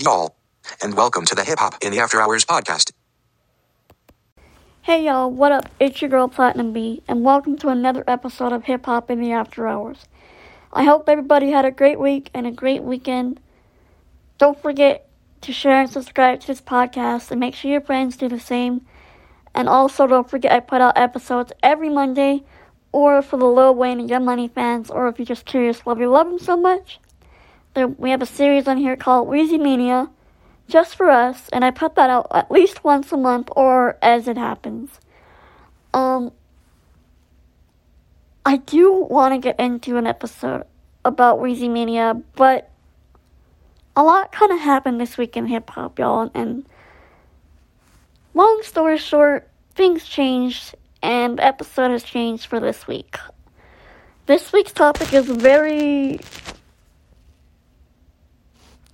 y'all? And welcome to the Hip Hop in the After Hours podcast. Hey y'all, what up? It's your girl Platinum B, and welcome to another episode of Hip Hop in the After Hours. I hope everybody had a great week and a great weekend. Don't forget to share and subscribe to this podcast, and make sure your friends do the same. And also, don't forget I put out episodes every Monday, or for the Lil Wayne and Young Money fans, or if you're just curious, love you love him so much. There, we have a series on here called Weezy Mania just for us, and I put that out at least once a month or as it happens. Um, I do want to get into an episode about Weezy Mania, but a lot kind of happened this week in hip hop, y'all, and long story short, things changed, and the episode has changed for this week. This week's topic is very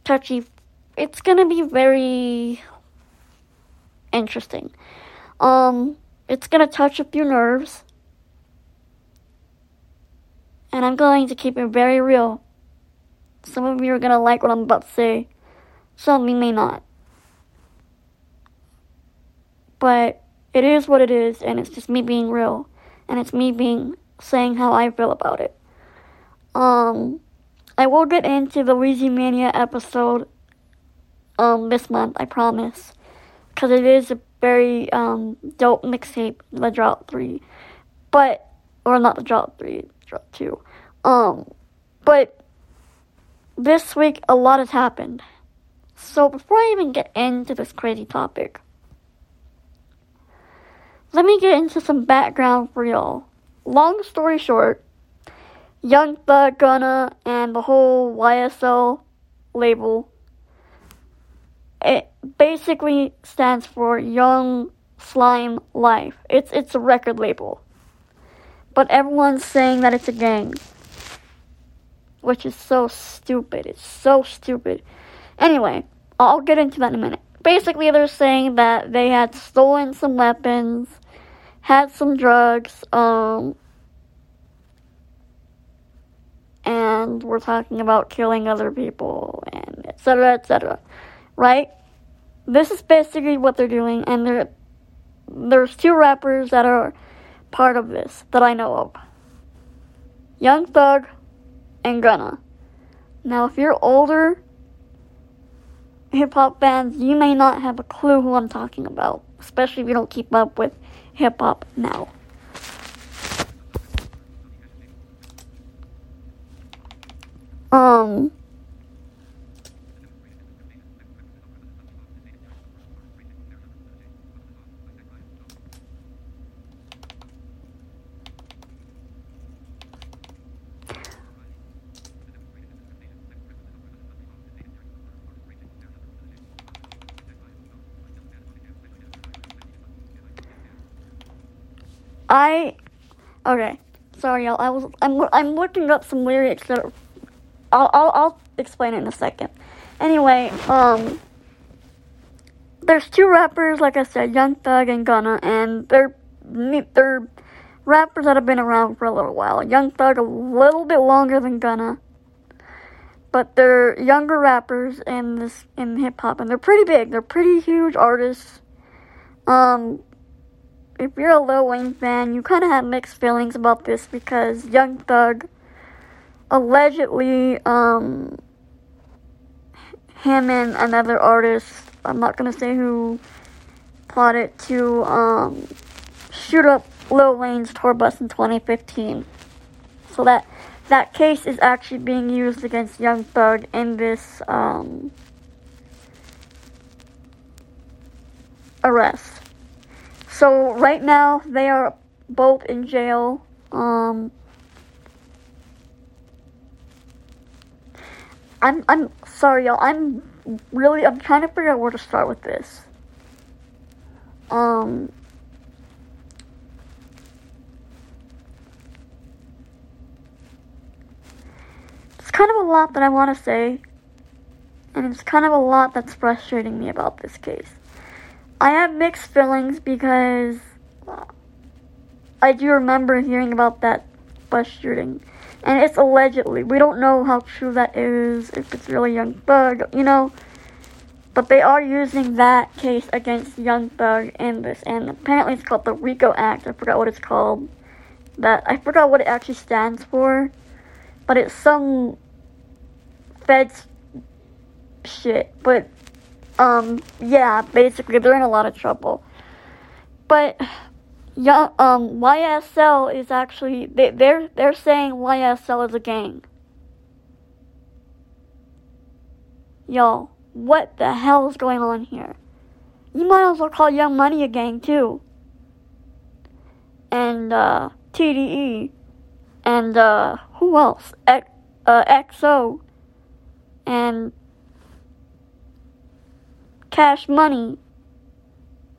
touchy it's gonna be very interesting. Um, it's gonna touch a few nerves, and I'm going to keep it very real. Some of you are gonna like what I'm about to say, some of you may not. But it is what it is, and it's just me being real, and it's me being saying how I feel about it. Um, I will get into the Weezy Mania episode um this month, I promise, because it is a very um dope mixtape, the Drought Three, but or not the Drought Three, Drought Two, um, but this week a lot has happened. So before I even get into this crazy topic, let me get into some background for y'all. Long story short, Young Thug Gunna and the whole YSL label it basically stands for Young Slime Life. It's it's a record label. But everyone's saying that it's a gang. Which is so stupid. It's so stupid. Anyway, I'll get into that in a minute. Basically, they're saying that they had stolen some weapons, had some drugs, um, and we're talking about killing other people, and etc. etc right? This is basically what they're doing, and there, there's two rappers that are part of this that I know of Young Thug and Gunna. Now, if you're older hip hop fans, you may not have a clue who I'm talking about, especially if you don't keep up with hip hop now. Um, I okay. Sorry, y'all. I was I'm I'm looking up some lyrics that I'll I'll I'll explain it in a second. Anyway, um, there's two rappers, like I said, Young Thug and Gunna, and they're they're rappers that have been around for a little while. Young Thug a little bit longer than Gunna, but they're younger rappers in this in hip hop, and they're pretty big. They're pretty huge artists. Um, if you're a Lil Wayne fan, you kind of have mixed feelings about this because Young Thug allegedly, um, him and another artist, I'm not gonna say who, plotted to um, shoot up Lil Wayne's tour bus in 2015. So that that case is actually being used against Young Thug in this um, arrest. So right now they are both in jail. Um, I'm I'm sorry, y'all. I'm really I'm trying to figure out where to start with this. Um. It's kind of a lot that I want to say, and it's kind of a lot that's frustrating me about this case. I have mixed feelings because I do remember hearing about that bus shooting. And it's allegedly. We don't know how true that is, if it's really Young Thug, you know. But they are using that case against Young Thug in this, and apparently it's called the RICO Act. I forgot what it's called. That I forgot what it actually stands for, but it's some feds shit. But um, yeah, basically they're in a lot of trouble. But yeah, um, YSL is actually they, they're they're saying YSL is a gang. Yo, what the hell is going on here? You might as well call Young Money a gang too. And uh, TDE, and uh, who else? X, uh, XO, and Cash Money,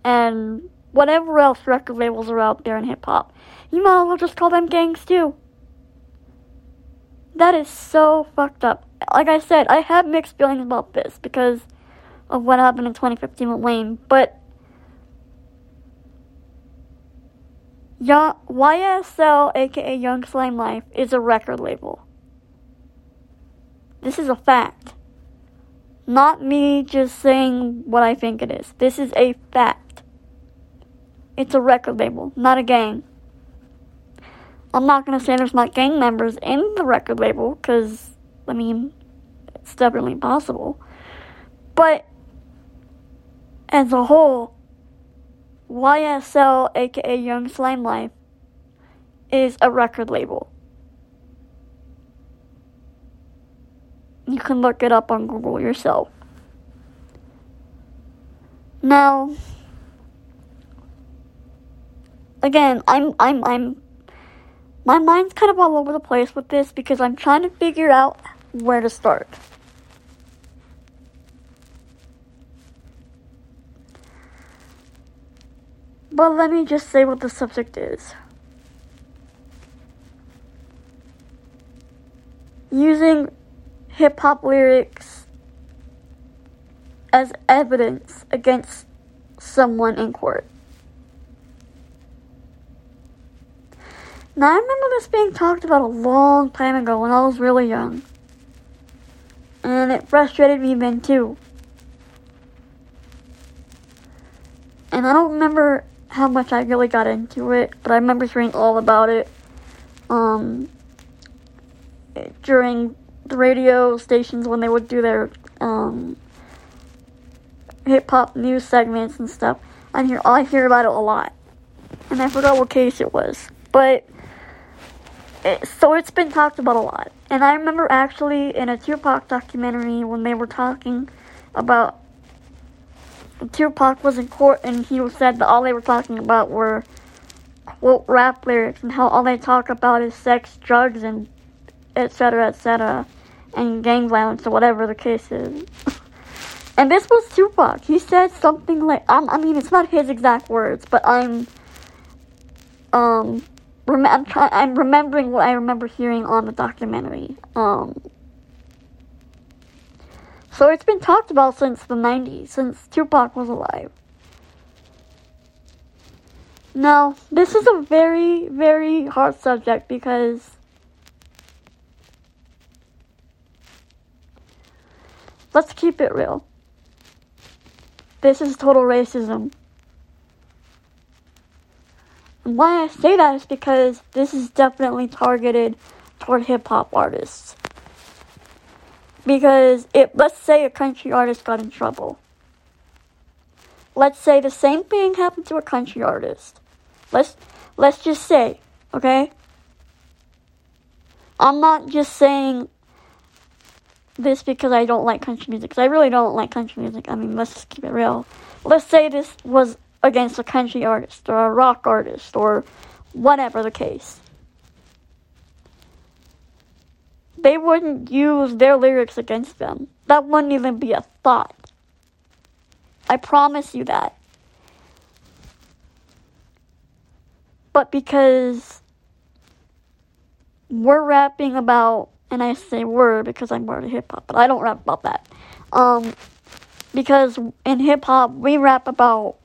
and whatever else record labels are out there in hip hop. You might as well just call them gangs too. That is so fucked up. Like I said, I have mixed feelings about this because of what happened in 2015 with Wayne, but YSL, aka Young Slime Life, is a record label. This is a fact. Not me just saying what I think it is. This is a fact. It's a record label, not a gang. I'm not gonna say there's not gang members in the record label, because, I mean, it's definitely possible. But, as a whole, YSL, aka Young Slime Life, is a record label. You can look it up on Google yourself. Now, again, I'm I'm I'm my mind's kind of all over the place with this because I'm trying to figure out where to start. But let me just say what the subject is. Using hip hop lyrics as evidence against someone in court. Now, I remember this being talked about a long time ago when I was really young. And it frustrated me then too. And I don't remember how much I really got into it, but I remember hearing all about it um, during the radio stations when they would do their um, hip hop news segments and stuff. I hear I hear about it a lot, and I forgot what case it was, but so it's been talked about a lot. And I remember actually in a Tupac documentary when they were talking about Tupac was in court and he said that all they were talking about were quote rap lyrics and how all they talk about is sex, drugs, and etc. etc. and gang violence or whatever the case is. and this was Tupac. He said something like, um, I mean, it's not his exact words, but I'm um rem- I'm trying. I'm remembering what I remember hearing on the documentary. Um, so it's been talked about since the '90s, since Tupac was alive. Now, this is a very, very hard subject because let's keep it real. This is total racism. Why I say that is because this is definitely targeted toward hip hop artists. Because it let's say a country artist got in trouble. Let's say the same thing happened to a country artist. Let's let's just say, okay? I'm not just saying this because I don't like country music, because I really don't like country music. I mean, let's just keep it real. Let's say this was against a country artist or a rock artist or whatever the case. They wouldn't use their lyrics against them. That wouldn't even be a thought. I promise you that. But because we're rapping about, and I say we're because I'm part of hip hop, but I don't rap about that. Um, because in hip hop, we rap about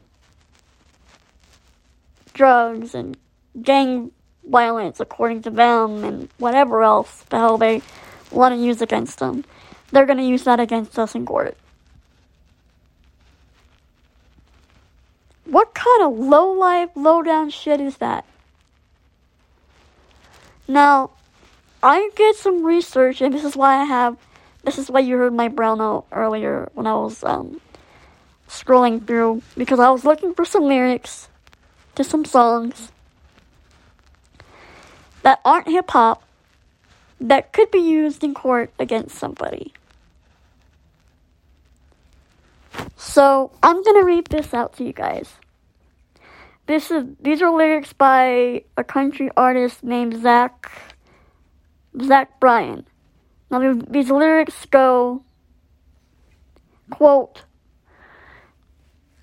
drugs and gang violence according to them and whatever else the hell they want to use against them. They're going to use that against us in court. What kind of low life, low down shit is that? Now, I did some research, and this is why I have. This is why you heard my brown note earlier when I was um, scrolling through because I was looking for some lyrics to some songs that aren't hip hop that could be used in court against somebody. So I'm gonna read this out to you guys. This is these are lyrics by a country artist named Zach Zach Bryan. Now these lyrics go quote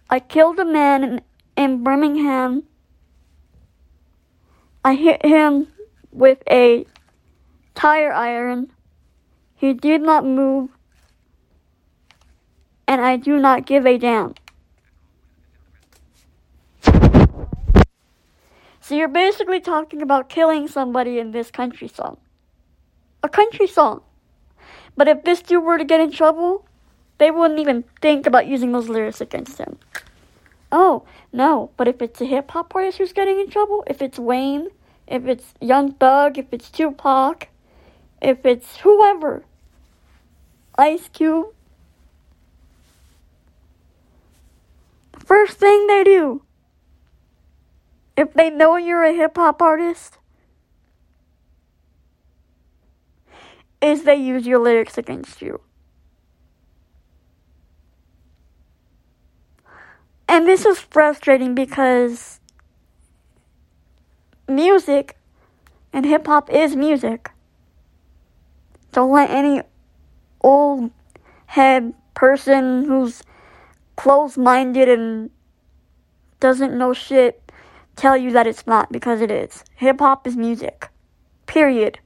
I killed a man in, in Birmingham. I hit him with a tire iron. He did not move and I do not give a damn. So you're basically talking about killing somebody in this country song. A country song. But if this dude were to get in trouble, they wouldn't even think about using those lyrics against him. Oh, no, but if it's a hip hop artist who's getting in trouble, if it's Wayne, if it's Young Thug, if it's Tupac, if it's whoever, Ice Cube, First thing they do, if they know you're a hip hop artist, is they use your lyrics against you. And this is frustrating because music and hip hop is music. Don't let any old head person who's closed minded and doesn't know shit tell you that it's not because it is. Hip hop is music. Period.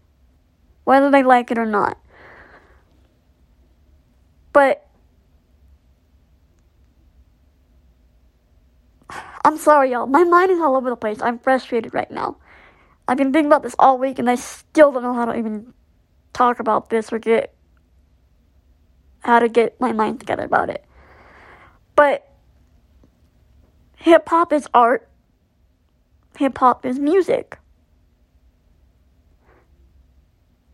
Whether they like it or not. But I'm sorry, y'all. My mind is all over the place. I'm frustrated right now. I've been thinking about this all week and I still don't know how to even talk about this or get how to get my mind together about it. But hip hop is art, hip hop is music.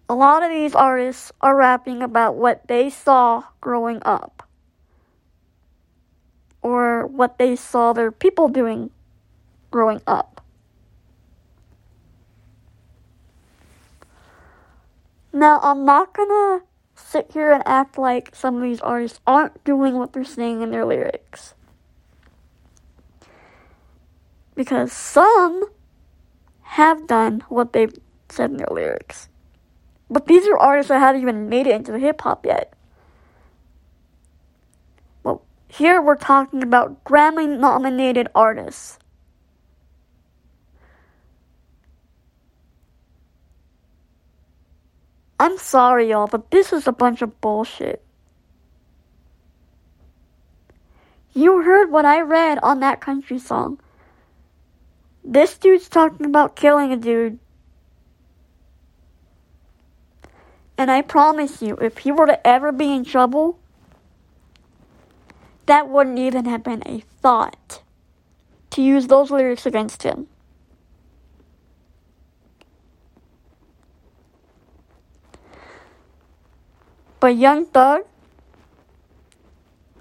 A lot of these artists are rapping about what they saw growing up or what they saw their people doing growing up. Now, I'm not gonna sit here and act like some of these artists aren't doing what they're saying in their lyrics. Because some have done what they've said in their lyrics. But these are artists that haven't even made it into hip hop yet. Well, here we're talking about Grammy nominated artists. I'm sorry, y'all, but this is a bunch of bullshit. You heard what I read on that country song. This dude's talking about killing a dude. And I promise you, if he were to ever be in trouble, that wouldn't even have been a thought to use those lyrics against him. But Young Thug,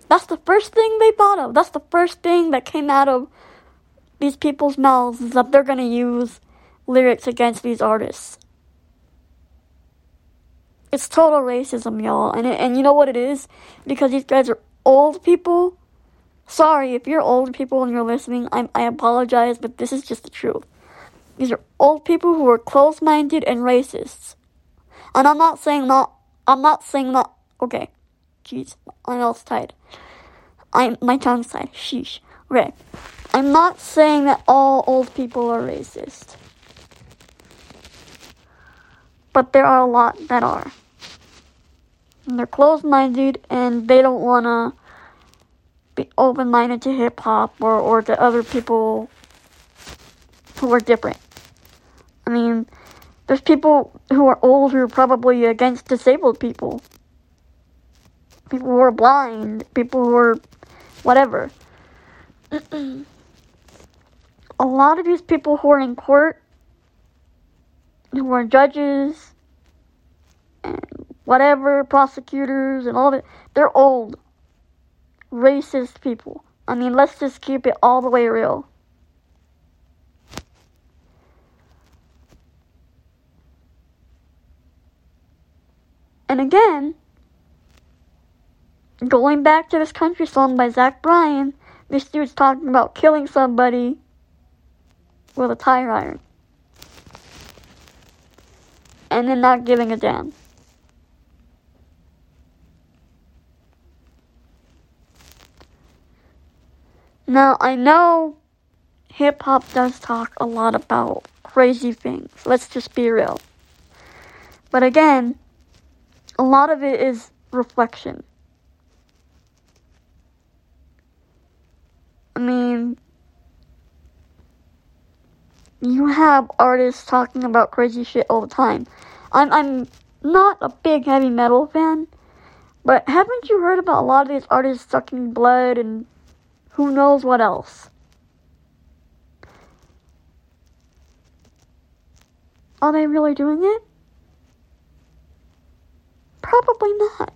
that's the first thing they thought of. That's the first thing that came out of these people's mouths is that they're going to use lyrics against these artists. It's total racism, y'all. And, and you know what it is? Because these guys are old people. Sorry, if you're old people and you're listening, i I apologize, but this is just the truth. These are old people who are close minded and racists. And I'm not saying not I'm not saying that. Okay. Jeez, my mouth's tied. I'm my tongue's tied. Sheesh. Okay. I'm not saying that all old people are racist. But there are a lot that are. And they're closed minded and they don't want to be open minded to hip hop or, or to other people who are different. I mean, there's people who are old who are probably against disabled people. People who are blind, people who are whatever. a lot of these people who are in court, who are judges, and whatever, prosecutors, and all that, they're old, racist people. I mean, let's just keep it all the way real. And again, going back to this country song by Zach Bryan, this dude's talking about killing somebody with a tire iron. And then not giving a damn. Now, I know hip hop does talk a lot about crazy things. Let's just be real. But again, a lot of it is reflection. I mean, you have artists talking about crazy shit all the time. I'm I'm not a big heavy metal fan, but haven't you heard about a lot of these artists sucking blood and who knows what else? Are they really doing it? Probably not.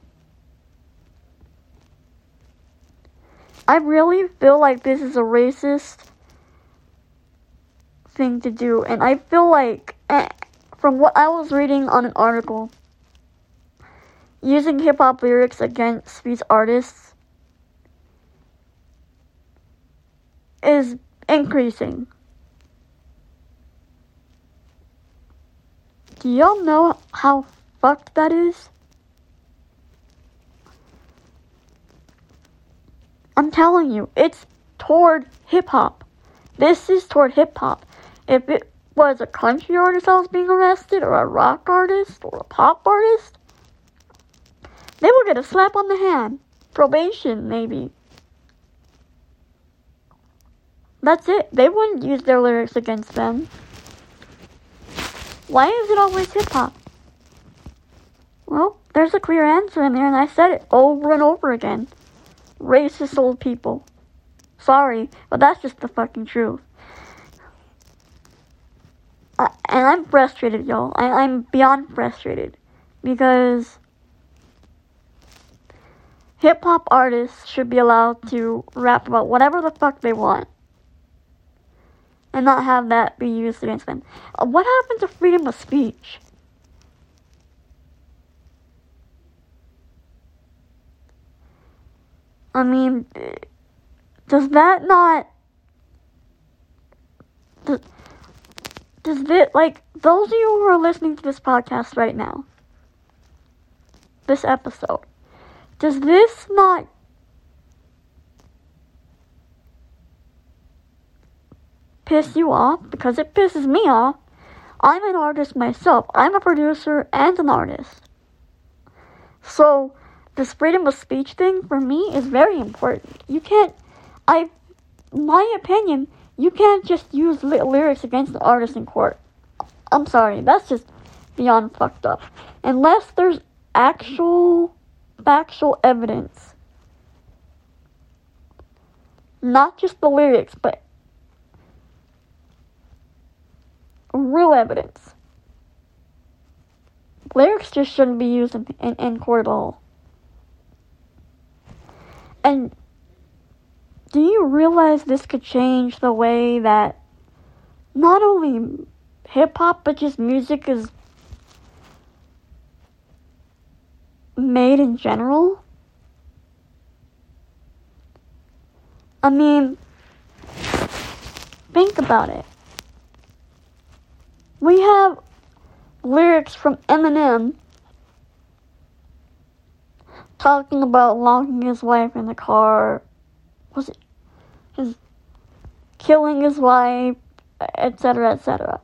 I really feel like this is a racist thing to do, and I feel like, eh, from what I was reading on an article, using hip hop lyrics against these artists is increasing. Do y'all know how fucked that is? I'm telling you, it's toward hip hop. This is toward hip hop. If it was a country artist that was being arrested, or a rock artist, or a pop artist, they would get a slap on the hand. Probation, maybe. That's it. They wouldn't use their lyrics against them. Why is it always hip hop? Well, there's a clear answer in there, and I said it over and over again racist old people. Sorry, but that's just the fucking truth. and I'm frustrated, y'all. I, I'm beyond frustrated because hip hop artists should be allowed to rap about whatever the fuck they want and not have that be used against them. Uh, what happened to freedom of speech? I mean, does that not. Does, does this, like, those of you who are listening to this podcast right now, this episode, does this not piss you off? Because it pisses me off. I'm an artist myself. I'm a producer and an artist. So, this freedom of speech thing for me is very important. You can't, I, my opinion, you can't just use lyrics against the artist in court. I'm sorry, that's just beyond fucked up. Unless there's actual, factual evidence. Not just the lyrics, but real evidence. Lyrics just shouldn't be used in, in, in court at all. And do you realize this could change the way that not only hip hop but just music is made in general? I mean, think about it. We have lyrics from Eminem talking about locking his wife in the car. Was it his killing his wife, etc., etc.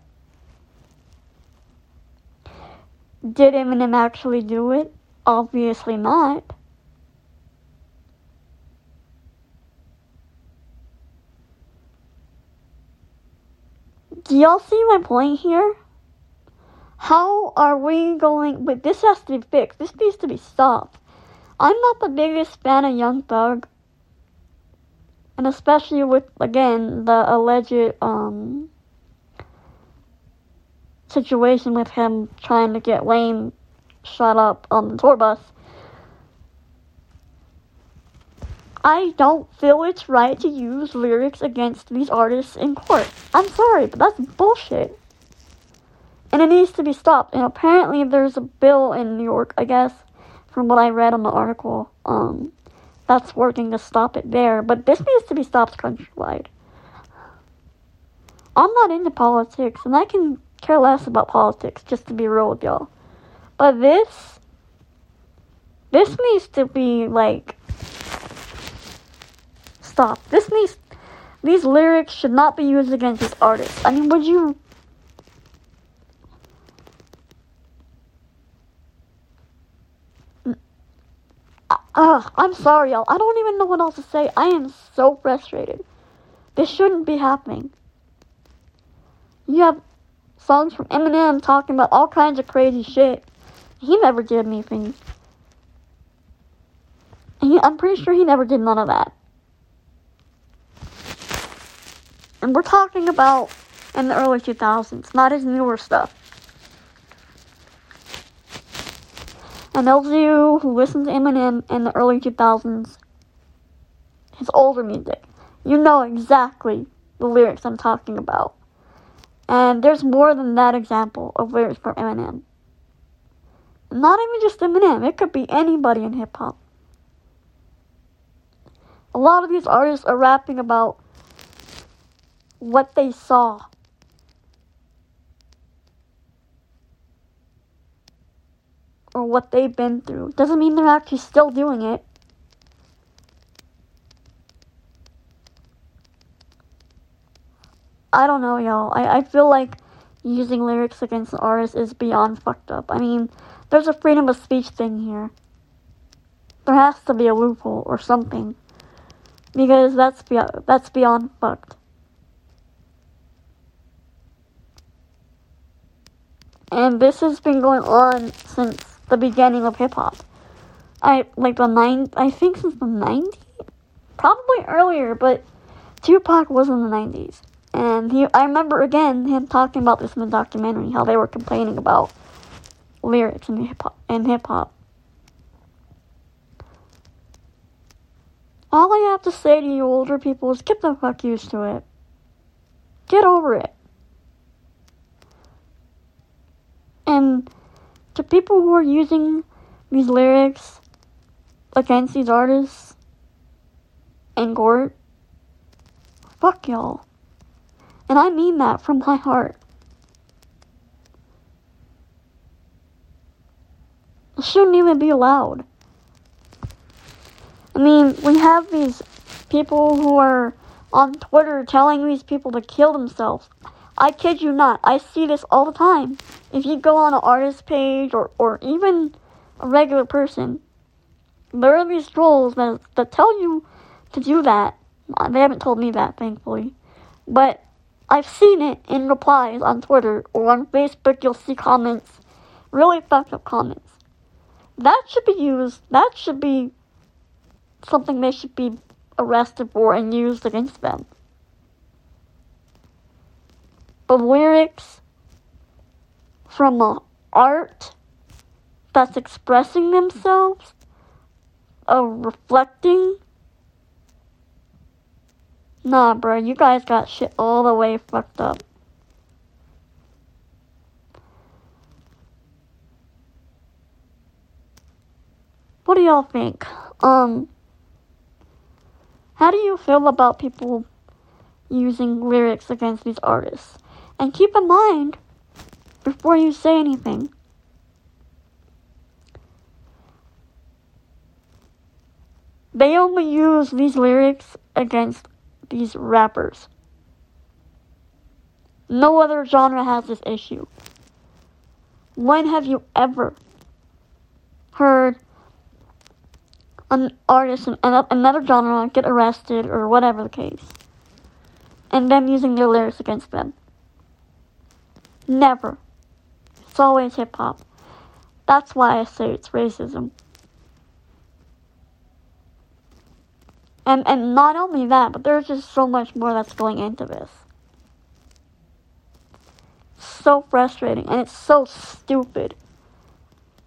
Did Eminem actually do it? Obviously not. Do y'all see my point here? How are we going? But this has to be fixed. This needs to be stopped. I'm not the biggest fan of Young Thug. And especially with, again, the alleged um, situation with him trying to get Wayne shot up on the tour bus. I don't feel it's right to use lyrics against these artists in court. I'm sorry, but that's bullshit. And it needs to be stopped. And apparently there's a bill in New York, I guess, from what I read on the article, um, that's working to stop it there. But this needs to be stopped countrywide. I'm not into politics, and I can care less about politics, just to be real with y'all. But this, this needs to be like stop. This needs, these lyrics should not be used against this artist. I mean, would you? Ugh, I'm sorry, y'all. I don't even know what else to say. I am so frustrated. This shouldn't be happening. You have songs from Eminem talking about all kinds of crazy shit. He never did anything. He, I'm pretty sure he never did none of that. And we're talking about in the early 2000s, not his newer stuff. And you who listen to Eminem in the early 2000s, his older music, you know exactly the lyrics I'm talking about. And there's more than that example of lyrics from Eminem. Not even just Eminem, it could be anybody in hip hop. A lot of these artists are rapping about what they saw. Or what they've been through. Doesn't mean they're actually still doing it. I don't know, y'all. I, I feel like using lyrics against an artist is beyond fucked up. I mean, there's a freedom of speech thing here. There has to be a loophole or something. Because that's beyond, that's beyond fucked. And this has been going on since the beginning of hip hop. I like the nine I think since the nineties? Probably earlier, but Tupac was in the nineties. And he, I remember again him talking about this in the documentary, how they were complaining about lyrics in hip hop. In hip hop. All I have to say to you older people is get the fuck used to it. Get over it. And to people who are using these lyrics against these artists and court, fuck y'all. And I mean that from my heart. It shouldn't even be allowed. I mean, we have these people who are on Twitter telling these people to kill themselves. I kid you not, I see this all the time. If you go on an artist page or, or even a regular person, there are these trolls that, that tell you to do that. Uh, they haven't told me that, thankfully. But I've seen it in replies on Twitter or on Facebook. You'll see comments, really fucked up comments. That should be used. That should be something they should be arrested for and used against them. But lyrics from a art that's expressing themselves, of reflecting Nah, bro, you guys got shit all the way fucked up. What do y'all think? Um, how do you feel about people using lyrics against these artists? And keep in mind, before you say anything, they only use these lyrics against these rappers. No other genre has this issue. When have you ever heard an artist in another genre get arrested or whatever the case, and them using their lyrics against them? Never. It's always hip hop. That's why I say it's racism. And and not only that, but there's just so much more that's going into this. So frustrating and it's so stupid.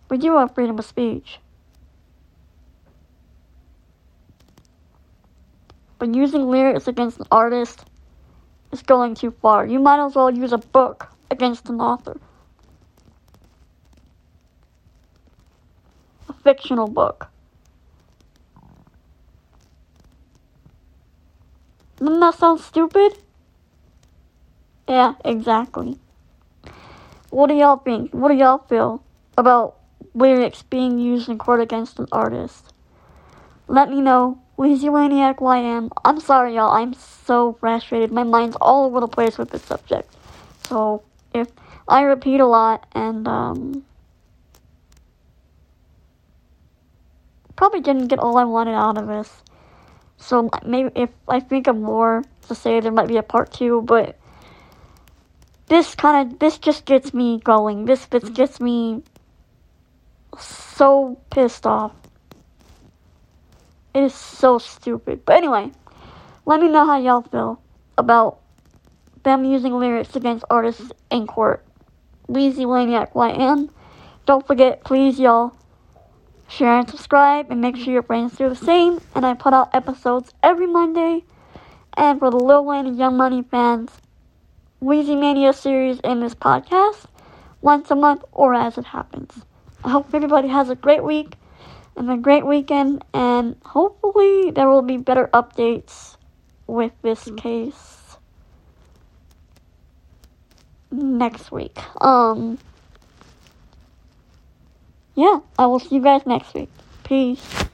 We do have freedom of speech. But using lyrics against an artist is going too far. You might as well use a book against an author. A fictional book. Doesn't that sound stupid? Yeah, exactly. What do y'all think? What do y'all feel about lyrics being used in court against an artist? Let me know. Lazy-Laniac YM. I'm sorry, y'all. I'm so frustrated. My mind's all over the place with this subject. So, if I repeat a lot and, um, probably didn't get all I wanted out of this. So maybe if I think of more to say, there might be a part two. But this kind of this just gets me going. This this gets me so pissed off. It is so stupid. But anyway, let me know how y'all feel about them using lyrics against artists in court. Lazy-Laniac YM. Don't forget, please, y'all, share and subscribe, and make sure your friends do the same. And I put out episodes every Monday. And for the Lil Wayne and Young Money fans, Weezy Mania series in this podcast once a month or as it happens. I hope everybody has a great week and a great weekend, and hopefully there will be better updates with this case next week. Um, yeah, I will see you guys next week. Peace.